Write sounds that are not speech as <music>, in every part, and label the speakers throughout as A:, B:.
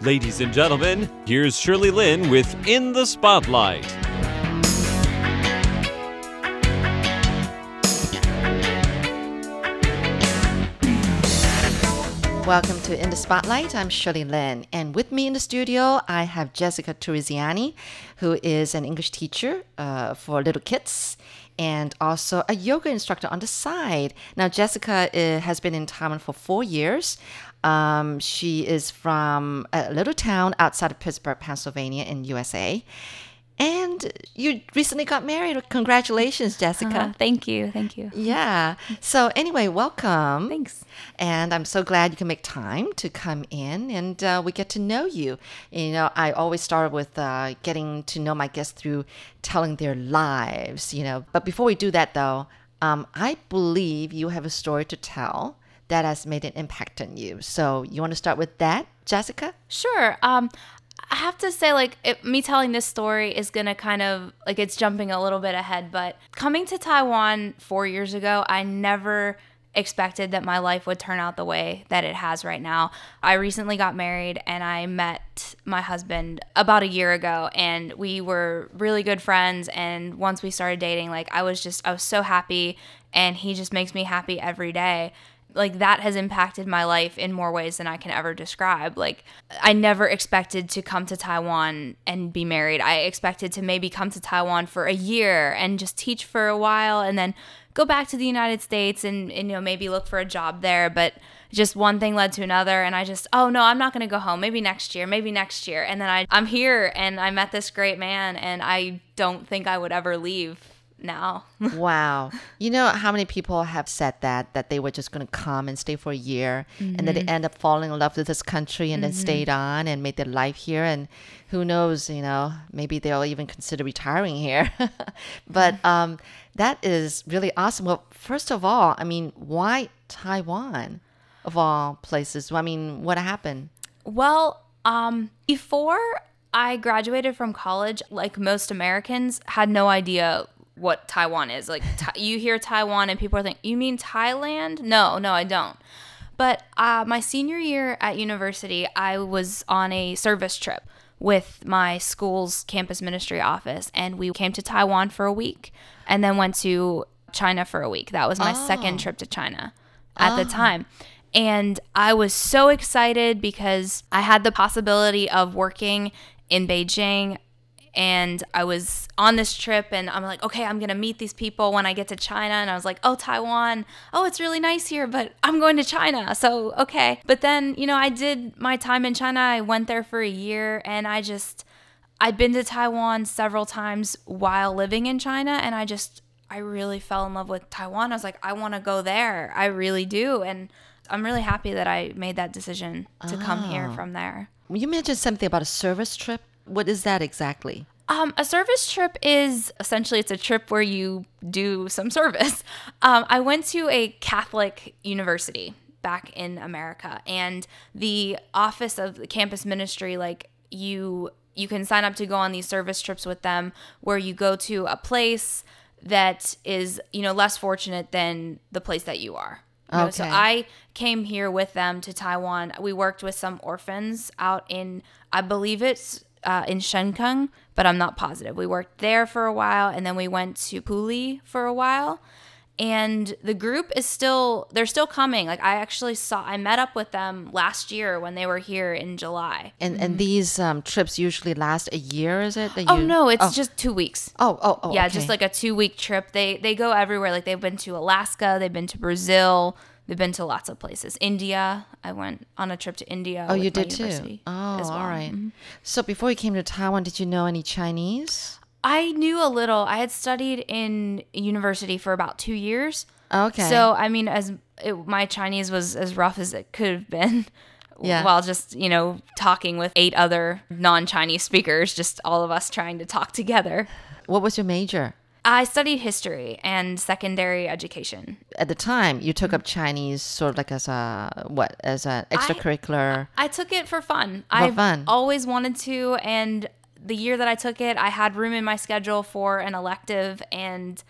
A: Ladies and gentlemen, here's Shirley Lin with In the Spotlight.
B: Welcome to In the Spotlight. I'm Shirley Lin, and with me in the studio, I have Jessica Turriziani, who is an English teacher uh, for little kids and also a yoga instructor on the side. Now, Jessica uh, has been in Taiwan for four years. Um, she is from a little town outside of Pittsburgh, Pennsylvania, in USA. And you recently got married. Congratulations, Jessica.
C: Uh, thank you. Thank you.
B: Yeah. So, anyway, welcome.
C: Thanks.
B: And I'm so glad you can make time to come in and uh, we get to know you. You know, I always start with uh, getting to know my guests through telling their lives, you know. But before we do that, though, um, I believe you have a story to tell that has made an impact on you. So, you want to start with that, Jessica?
C: Sure. Um, I have to say, like, it, me telling this story is gonna kind of like it's jumping a little bit ahead. But coming to Taiwan four years ago, I never expected that my life would turn out the way that it has right now. I recently got married and I met my husband about a year ago and we were really good friends and once we started dating like I was just I was so happy and he just makes me happy every day like that has impacted my life in more ways than I can ever describe. Like I never expected to come to Taiwan and be married. I expected to maybe come to Taiwan for a year and just teach for a while and then go back to the United States and, and you know maybe look for a job there, but just one thing led to another and I just oh no, I'm not going to go home. Maybe next year, maybe next year. And then I I'm here and I met this great man and I don't think I would ever leave now. <laughs>
B: wow. You know how many people have said that, that they were just going to come and stay for a year mm-hmm. and then they end up falling in love with this country and mm-hmm. then stayed on and made their life here. And who knows, you know, maybe they'll even consider retiring here. <laughs> but <laughs> um, that is really awesome. Well, first of all, I mean, why Taiwan of all places? I mean, what happened?
C: Well, um, before I graduated from college, like most Americans, had no idea what Taiwan is. Like you hear Taiwan and people are thinking, "You mean Thailand?" No, no, I don't. But uh, my senior year at university, I was on a service trip with my school's campus ministry office, and we came to Taiwan for a week, and then went to China for a week. That was my oh. second trip to China at oh. the time. And I was so excited because I had the possibility of working in Beijing and I was on this trip and I'm like, okay, I'm going to meet these people when I get to China. And I was like, oh, Taiwan. Oh, it's really nice here, but I'm going to China. So, okay. But then, you know, I did my time in China. I went there for a year and I just, I'd been to Taiwan several times while living in China. And I just, I really fell in love with Taiwan. I was like, I want to go there. I really do. And I'm really happy that I made that decision to oh. come here ah. from there.
B: You mentioned something about a service trip. What is that exactly?
C: Um, a service trip is essentially it's a trip where you do some service. <laughs> Um, I went to a Catholic university back in America, and the office of the campus ministry, like you, you can sign up to go on these service trips with them, where you go to a place that is you know less fortunate than the place that you are. You know, okay. So I came here with them to Taiwan. We worked with some orphans out in, I believe it's uh, in Shenkeng, but I'm not positive. We worked there for a while and then we went to Puli for a while. And the group is still, they're still coming. Like I actually saw, I met up with them last year when they were here in July.
B: And mm-hmm. and these um, trips usually last a year, is it?
C: oh, no, it's oh. just two weeks.
B: Oh, oh, oh.
C: Yeah,
B: okay.
C: just like a two week trip. They, they go everywhere. Like they've been to Alaska, they've been to Brazil, We've been to lots of places. India. I went on a trip to India.
B: Oh, you did too. Oh, well. all right. mm-hmm. So before you came to Taiwan, did you know any Chinese?
C: I knew a little. I had studied in university for about two years.
B: Okay.
C: So I mean, as it, my Chinese was as rough as it could have been. <laughs> Yeah. While just you know talking with eight other non-Chinese speakers, just all of us trying to talk together.
B: What was your major?
C: I studied history and secondary education.
B: At the time, you took up Chinese sort of like as a what as an extracurricular.
C: I, I took it for fun. I fun. always wanted to, and the year that I took it, I had room in my schedule for an elective, and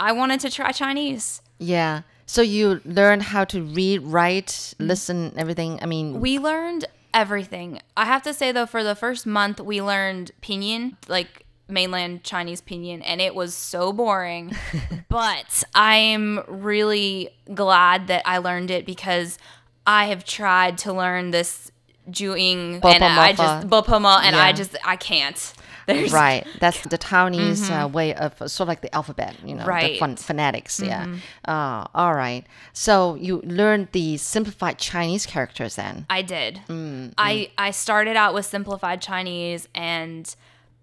C: I wanted to try Chinese.
B: Yeah. So you learned how to read, write, listen, everything. I mean,
C: we learned everything. I have to say though, for the first month, we learned pinyin, like mainland Chinese pinyin, and it was so boring. <laughs> but I'm really glad that I learned it because I have tried to learn this Zhuyin and I just Bopama, and I just I can't. <laughs> There's
B: Right. That's the <laughs> Taiwanese uh, way of sort of like the alphabet, you know, the
C: Right.
B: phon- phonetics. Yeah. Uh, all right. So you learned the simplified Chinese characters then.
C: I did.
B: Mm,
C: I I started out with simplified Chinese and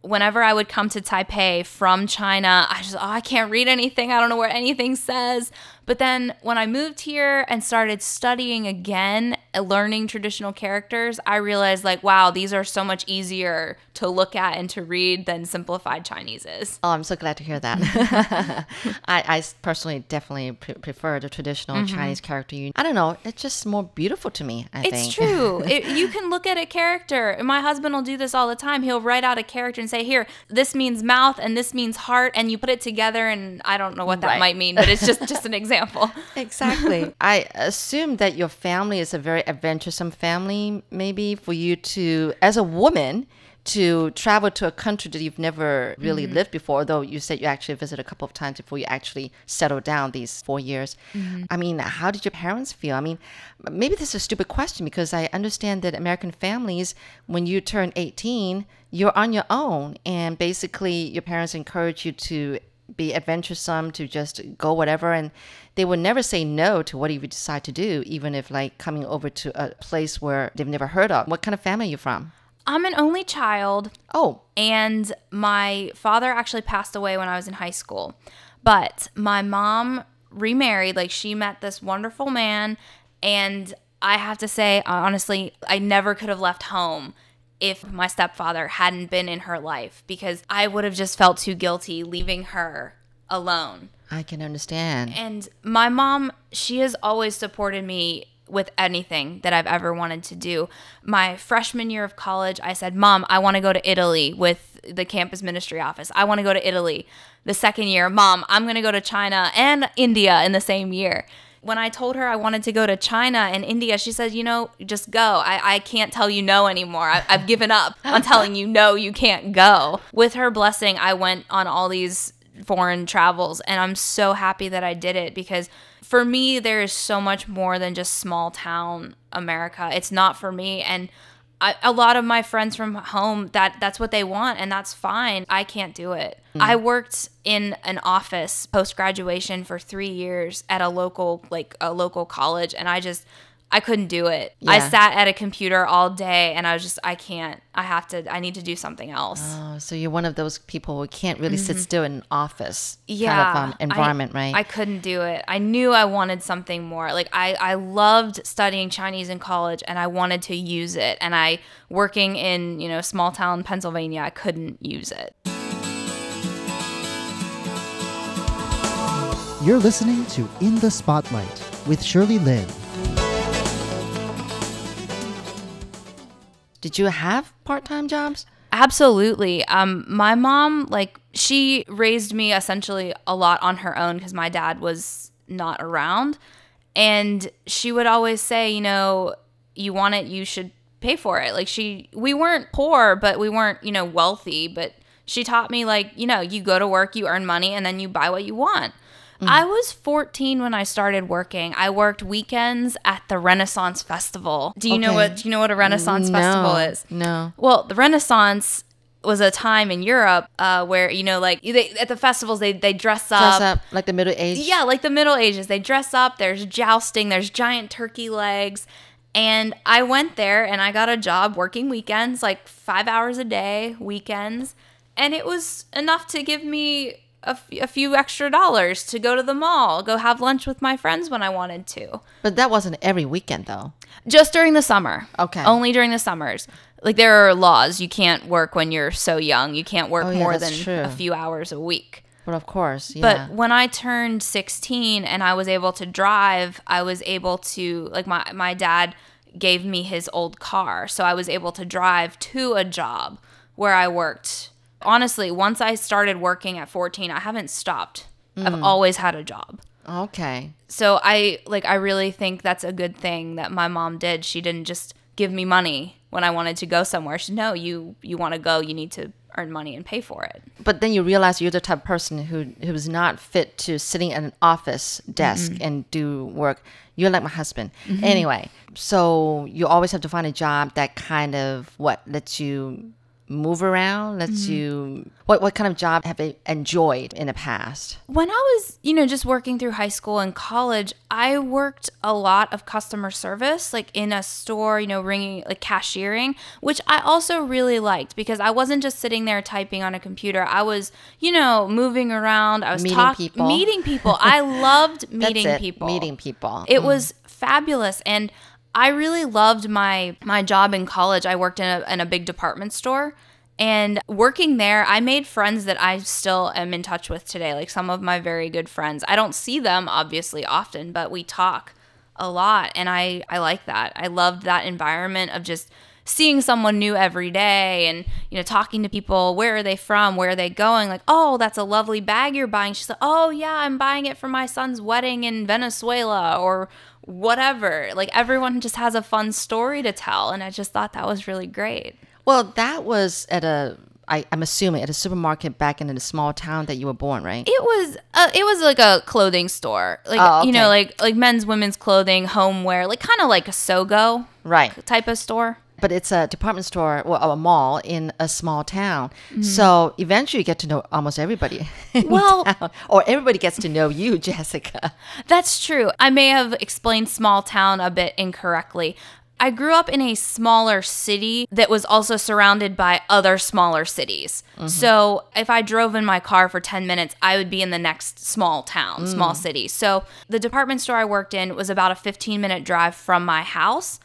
C: whenever I would come to Taipei from China, I just oh, I can't read anything. I don't know what anything says. But then when I moved here and started studying again, uh, learning traditional characters, I realized like wow, these are so much easier to look at and to read than simplified Chinese is.
B: Oh, I'm so glad to hear that. <laughs> I personally definitely pre- prefer the traditional Chinese character. I don't know, it's just more beautiful to me. I
C: It's
B: think.
C: true. <laughs> it, you can look at a character. My husband will do this all the time. He'll write out a character and say, "Here, this means mouth and this means heart," and you put it together, and I don't know what that
B: Right.
C: might mean, but it's just just an example. <laughs> <laughs>
B: Exactly. I assume that your family is a very adventuresome family, maybe for you to, as a woman, to travel to a country that you've never really mm-hmm. lived before, though you said you actually visited a couple of times before you actually settled down these four years. Mm-hmm. I mean, how did your parents feel? I mean, maybe this is a stupid question because I understand that American families, when you turn 18, you're on your own, and basically your parents encourage you to be adventuresome to just go whatever and they would never say no to what you decide to do even if like coming over to a place where they've never heard of. What kind of family are you from?
C: I'm an only child,
B: oh.
C: And my father actually passed away when I was in high school. But my mom remarried, like she met this wonderful man, and I have to say honestly, I never could have left home if my stepfather hadn't been in her life because I would have just felt too guilty leaving her alone.
B: i can understand
C: And my mom, she has always supported me with anything that I've ever wanted to do. My freshman year of college, I said, Mom, I want to go to Italy with the campus ministry office. I want to go to Italy. The second year, Mom, I'm going to go to China and India in the same year. When I told her I wanted to go to China and India, she said, You know, just go. I, I can't tell you no anymore. I, I've given up on telling you no, you can't go. With her blessing, I went on all these foreign travels and I'm so happy that I did it because for me there is so much more than just small town America. It's not for me and I, a lot of my friends from home that that's what they want and that's fine. I can't do it. Mm. I worked in an office post graduation for 3 years at a local like a local college and I just I couldn't do it. I sat at a computer all day and I was just I can't. I have to I need to do something else.
B: oh so you're one of those people who can't really sit still in an office
C: yeah
B: kind of um,
C: I-
B: environment right
C: i couldn't do it i knew i wanted something more like i i loved studying chinese in college and i wanted to use it and i working in you know small town pennsylvania i couldn't use it
D: You're listening to In the Spotlight with Shirley Lin.
B: Did you have part-time jobs
C: Absolutely. Um, my mom, like, she raised me essentially a lot on her own because my dad was not around. And she would always say, you know, you want it, you should pay for it. Like, she, we weren't poor, but we weren't, you know, wealthy. But she taught me, like, you know, you go to work, you earn money, and then you buy what you want. I was 14 when I started working. I worked weekends at the Renaissance Festival. Do you know what do you know what a Renaissance festival is?
B: no
C: Well, the Renaissance was a time in Europe uh, where you know, like they, at the festivals, they they dress up.
B: dress up like the middle Ages.
C: Yeah, like the Middle Ages, they dress up. There's jousting. There's giant turkey legs. And I went there and I got a job working weekends, like five hours a day, weekends. And it was enough to give me a, f- a few extra dollars to go to the mall, go have lunch with my friends when I wanted to.
B: but that wasn't every weekend though
C: Just during the summer.
B: Okay.
C: Only during the summers. Like there are laws. You can't work when you're so young. You can't work
B: Oh, yeah,
C: more than
B: true.
C: a few hours a week.
B: but of course yeah
C: But when I turned 16 and I was able to drive, I was able to like my my dad gave me his old car, so I was able to drive to a job where I worked. Honestly, once I started working at 14, I haven't stopped.
B: Mm.
C: I've always had a job.
B: okay
C: So I like I really think that's a good thing that my mom did. She didn't just give me money when I wanted to go somewhere. She said, no, you you want to go, you need to earn money and pay for it.
B: But then you realize you're the type of person who who's not fit to sitting at an office desk and do work. You're like my husband. Anyway, so you always have to find a job that kind of what lets you move around, lets mm-hmm. you what what kind of job have you enjoyed in the past?
C: When I was, you know, just working through high school and college, I worked a lot of customer service, like in a store, you know, ringing, like cashiering, which I also really liked because I wasn't just sitting there typing on a computer. I was, you know, moving around. I was
B: Meeting
C: talk-
B: people.
C: meeting people. <laughs> I loved meeting
B: That's it,
C: people.
B: Meeting people.
C: It mm. was fabulous and I really loved my my job in college. I worked in a in a big department store and working there, I made friends that I still am in touch with today. Like some of my very good friends. I don't see them obviously often, but we talk a lot and I I like that. I loved that environment of just seeing someone new every day and you know talking to people where are they from where are they going like oh that's a lovely bag you're buying she's like oh yeah i'm buying it for my son's wedding in venezuela or whatever. Like everyone just has a fun story to tell and i just thought that was really great.
B: Well, that was at a I, I'm assuming at a supermarket back in the small town that you were born, right?
C: it was uh, it was like a clothing store. Like
B: Oh,
C: you know like like men's women's clothing homeware like kind of like a sogo
B: Right.
C: type of store
B: but it's a department store or a mall in a small town.
C: Mm-hmm.
B: So eventually you get to know almost everybody. <laughs>
C: Well-
B: town. or everybody gets to know you, <laughs> Jessica.
C: That's true. I may have explained small town a bit incorrectly. I grew up in a smaller city that was also surrounded by other smaller cities. So if I drove in my car for 10 minutes, I would be in the next small town, small city. So the department store I worked in was about a 15 minute drive from my house.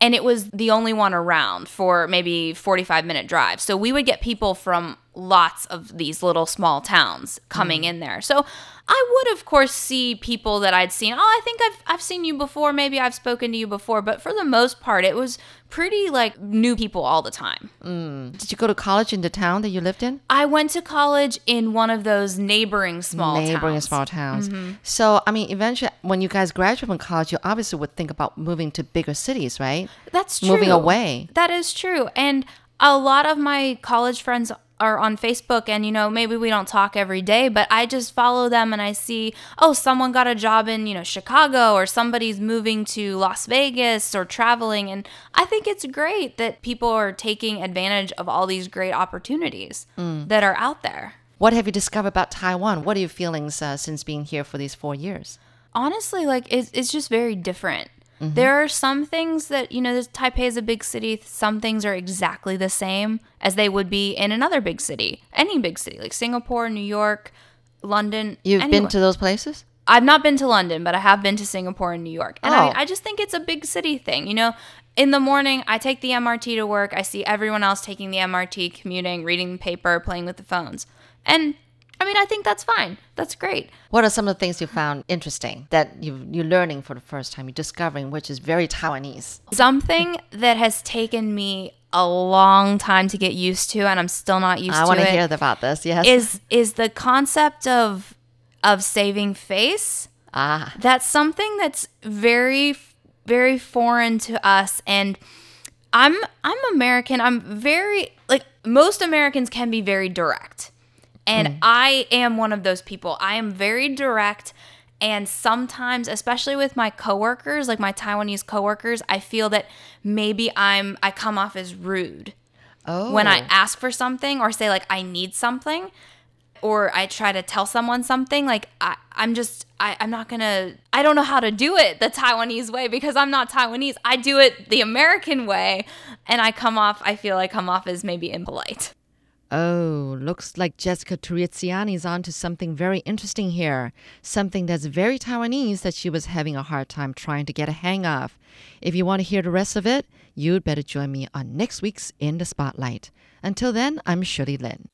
C: And it was the only one around for maybe 45 minute drive. So we would get people from lots of these little small towns coming mm. in there. So I would of course see people that I'd seen. Oh, I think I've I've seen you before. Maybe I've spoken to you before, but for the most part it was pretty like new people all the time. Mm.
B: Did you go to college in the town that you lived in?
C: I went to college in one of those neighboring small
B: Neighboring
C: towns.
B: Small towns. Mm-hmm. So, I mean, eventually, when you guys graduate from college, you obviously would think about moving to bigger cities, right?
C: That's true.
B: Moving away.
C: That is true. And a lot of my college friends are on Facebook and you know maybe we don't talk every day but I just follow them and I see oh someone got a job in you know Chicago or somebody's moving to Las Vegas or traveling and I think it's great that people are taking advantage of all these great opportunities that are out there.
B: What have you discovered about Taiwan? What are your feelings uh, since being here for these four years?
C: honestly, like it's it's just very different. Mm-hmm. There are some things that you know, this Taipei is a big city. Some things are exactly the same as they would be in another big city, any big city like Singapore, New York, London.
B: You've been to those places?
C: I've not been to London, but I have been to Singapore and New York. And
B: Oh.
C: I, I just think it's a big city thing. You know, in the morning, I take the MRT to work. I see everyone else taking the MRT, commuting, reading the paper, playing with the phones. And I mean, I think that's fine. That's great.
B: What are some of the things you found interesting that you, you're learning for the first time, you're discovering, which is very Taiwanese?
C: Something that has taken me a long time to get used to, and I'm still not used
B: I
C: to I
B: want to hear about this. Yes.
C: is is the concept of of saving face.
B: ah,
C: That's something that's very very foreign to us, and I'm I'm American. I'm very like most Americans can be very direct. And mm. I am one of those people. I am very direct and sometimes especially with my coworkers, like my Taiwanese coworkers, I feel that maybe I'm I come off as rude
B: oh.
C: when I oh. ask for something or say like I need something or I try to tell someone something like I, I'm just I, I'm not gonna I don't know how to do it the Taiwanese way because I'm not Taiwanese. I do it the American way and I come off I feel I come off as maybe impolite.
B: Oh, looks like Jessica Turriziani is onto something very interesting here. Something that's very Taiwanese that she was having a hard time trying to get a hang of. If you want to hear the rest of it, you'd better join me on next week's In the Spotlight. Until then, I'm Shirley Lin.